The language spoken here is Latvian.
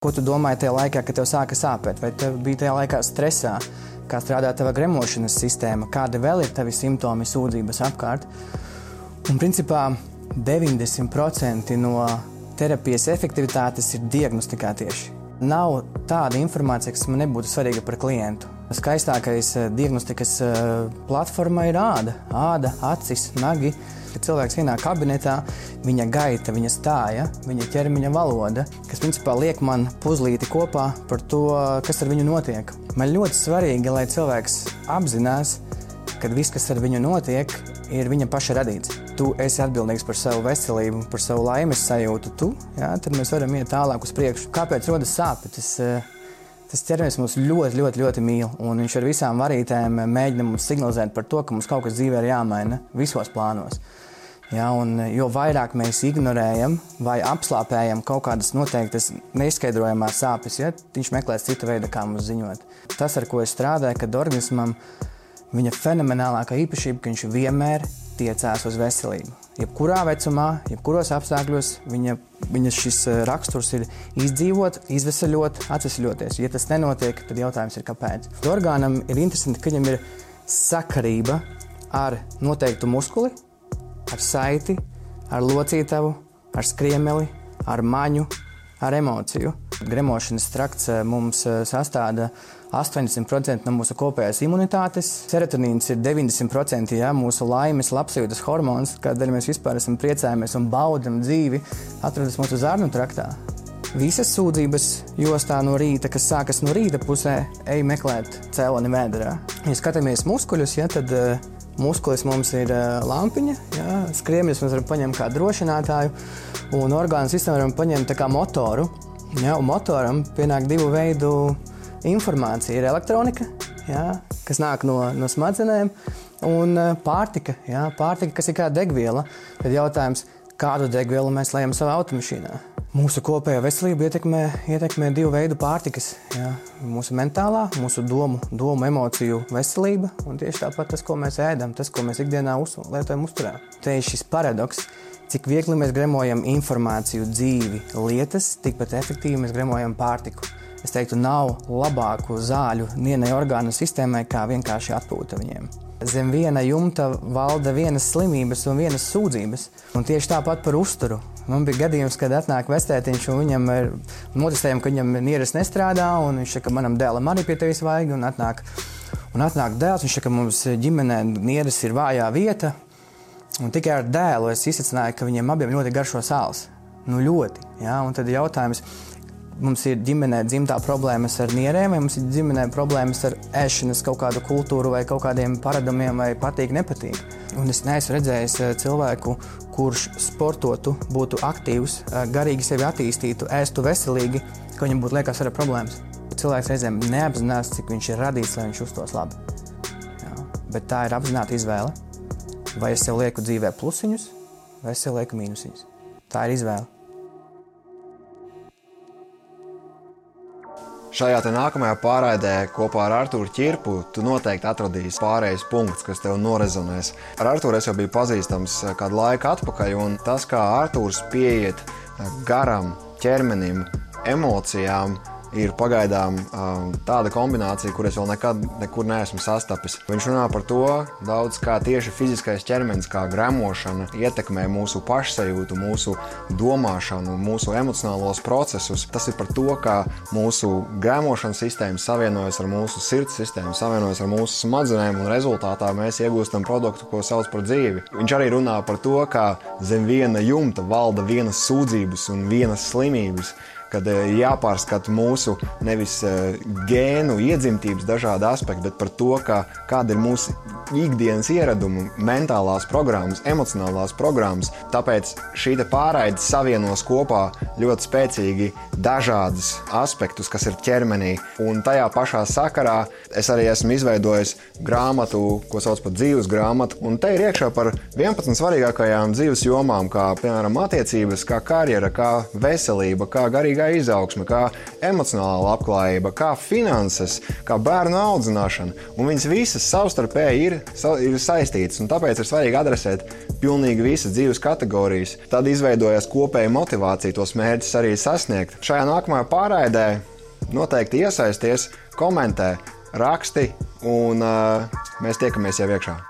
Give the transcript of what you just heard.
Ko tu domāji tajā laikā, kad tev sāka sāpēt? Vai tev bija tajā laikā stresā? Kā strādā tava gremošanas sistēma? Kādi vēl ir tavi simptomi, sūdzības apkārt? Un principā 90% no terapijas efektivitātes ir diagnostikā tieši. Nav tāda informācija, kas man nebūtu svarīga par klientu. Skaistākais eh, diagnostikas eh, platforma ir āda, āda, acis, nagi. Kad cilvēks ienāk kabinetā, viņa gaita, viņa stāja, viņa ķermeņa valoda, kas principā liek man puzlīti kopā par to, kas ar viņu notiek. Man ļoti svarīgi, lai cilvēks apzinās, ka viss, kas ar viņu notiek, ir viņa paša radīts. Tu esi atbildīgs par savu veselību, par savu laimes sajūtu. Tu, jā, tad mēs varam iet tālāk uz priekšu. Kāpēc rodas sāpes? Tas, ķermenis mūs ļoti, ļoti, ļoti mīl. Un viņš ar visām varītēm mēģina mums signalizēt par to, ka mums kaut kas dzīvē ir jāmaina visos plānos. Ja, un, jo vairāk mēs ignorējam vai apslāpējam kaut kādas noteiktas neizskaidrojamas sāpes, ja, viņš meklēs citu veidu, kā mums ziņot. Tas, ar ko es strādāju, kad organismam viņa fenomenālākā īpašība, ka viņš vienmēr tiecās uz veselību. Jebkurā vecumā, jebkuros apstākļos viņa, viņa šis eh, raksturs ir izdzīvot, izvesaļot, atvesļoties. Ja tas nenotiek, tad jautājums ir, kāpēc. Orgānam ir interesanti, ka viņam ir sakarība ar noteiktu muskuli, ar saiti, ar locītavu, ar skriemeli, ar maņu, ar emociju. Gremošanas trakts eh, mums eh, sastāvda 80% no mūsu kopējās imunitātes. Serotonīns ir 90% ja, mūsu laimes, labsajūtas hormons, kādēļ mēs vispār esam priecājamies un baudam dzīvi, atrodas mūsu zarnu traktā. Visas sūdzības jostā no rīta, kas sākas no rīta pusē, ej meklēt cēloni vēdā. Ja skatāmies muskuļus, ja, tad uh, Muskulis mums ir lampiņa, jā, skriemeļus mēs varam paņemt kā drošinātāju, un orgānu sistēmu varam paņemt kā motoru. Jā, motoram pienāk divu veidu informācija. Ir elektronika, jā, kas nāk no, no smadzenēm, un pārtika, jā, pārtika, kas ir kā degviela. Tad jautājums, kādu degvielu mēs lejam savā automašīnā? Mūsu kopējo veselību ietekmē, ietekmē divu veidu pārtikas. Jā. Mūsu mentālā, mūsu domu, domu, emociju veselība un tieši tāpat tas, ko mēs ēdam, tas, ko mēs ikdienā lietojam uzturē. Te ir šis paradoks. Cik viegli mēs gremojam informāciju, dzīvi, lietas, tikpat efektīvi mēs gremojam pārtiku. Es teiktu, nav labāku zāļu vienai orgānu sistēmai, kā vienkārši atpūta viņiem. Zem viena jumta valda vienas slimības un vienas sūdzības. Un tieši tāpat par uzturu. Man bija gadījums, kad atnāk vestētiņš un viņam ir notestējumi, ka viņam nieres nestrādā. Viņš saka, ka manam dēlam arī pie tevis vajag. Un atnāk, un atnāk dēls, viņš saka, ka mums ģimenē nieres ir vājā vieta. Un tikai ar dēlu es izsacināju, ka viņiem abiem ļoti garšo sāls. Nu, ļoti. Ja? Un tad jautājums, mums ir ģimenē dzimtā problēmas ar nierēm, vai mums ir ģimenē problēmas ar ēšanas kaut kādu kultūru vai kaut kādiem paradumiem, vai patīk, nepatīk. Un es neesmu redzējis eh, cilvēku, kurš sportotu, būtu aktīvs, eh, garīgi sevi attīstītu, ēstu veselīgi, ka viņam būtu liekas ar problēmas. Cilvēks reizēm neapzinās, cik viņš ir radīts, lai viņš uztos labi. Jā. Bet tā ir apzināta izvēle. Vai es sev lieku dzīvē plusiņus, vai es sev lieku mīnusiņus. Tā ir izvēle. Šajā nākamajā pārraidē kopā ar Arthuru Čirpu tu noteikti atradīsi pārējais punkts, kas tev norezonēs. Ar Arthuru es jau biju pazīstams eh, kādu laiku atpakaļ, un tas, kā Arthurs pieiet eh, garam, ķermenim, emocijām, ir pagaidām um, tāda kombinācija, kuras vēl nekad nekur neesmu sastapis. Viņš runā par to daudz, kā tieši fiziskais ķermenis, kā gremošana ietekmē mūsu pašsajūtu, mūsu domāšanu, mūsu emocionālos procesus. Tas ir par to, kā mūsu gremošanas sistēma savienojas ar mūsu sirds sistēmu, savienojas ar mūsu smadzenēm, un rezultātā mēs iegūstam produktu, ko sauc par dzīvi. Viņš arī runā par to, kā zem viena jumta valda vienas sūdzības un vienas slimības kad eh, jāpārskata mūsu nevis eh, gēnu iedzimtības dažādi aspekti, bet par to, kā, kāda ir mūsu ikdienas ieradumi, mentālās programmas, emocionālās programmas. Tāpēc šī pārraide savienos kopā ļoti spēcīgi dažādus aspektus, kas ir ķermenī. Un tajā pašā sakarā es arī esmu izveidojis grāmatu, ko sauc par dzīves grāmatu. Un te ir iekšā par 11 svarīgākajām dzīves jomām, kā piemēram attiecības, kā karjera, kā veselība, kā personīgā izaugsme, kā emocionālā labklājība, kā finanses, kā bērnu audzināšana. Un viņas visas savstarpēji ir, ir saistītas, un tāpēc ir svarīgi adresēt pilnīgi visas dzīves kategorijas. Tad izveidojas kopēja motivācija tos mērķus arī sasniegt. Šajā nākamajā pārraidē noteikti iesaisties, komentē, raksti, un uh, mēs tiekamies jau iekšā.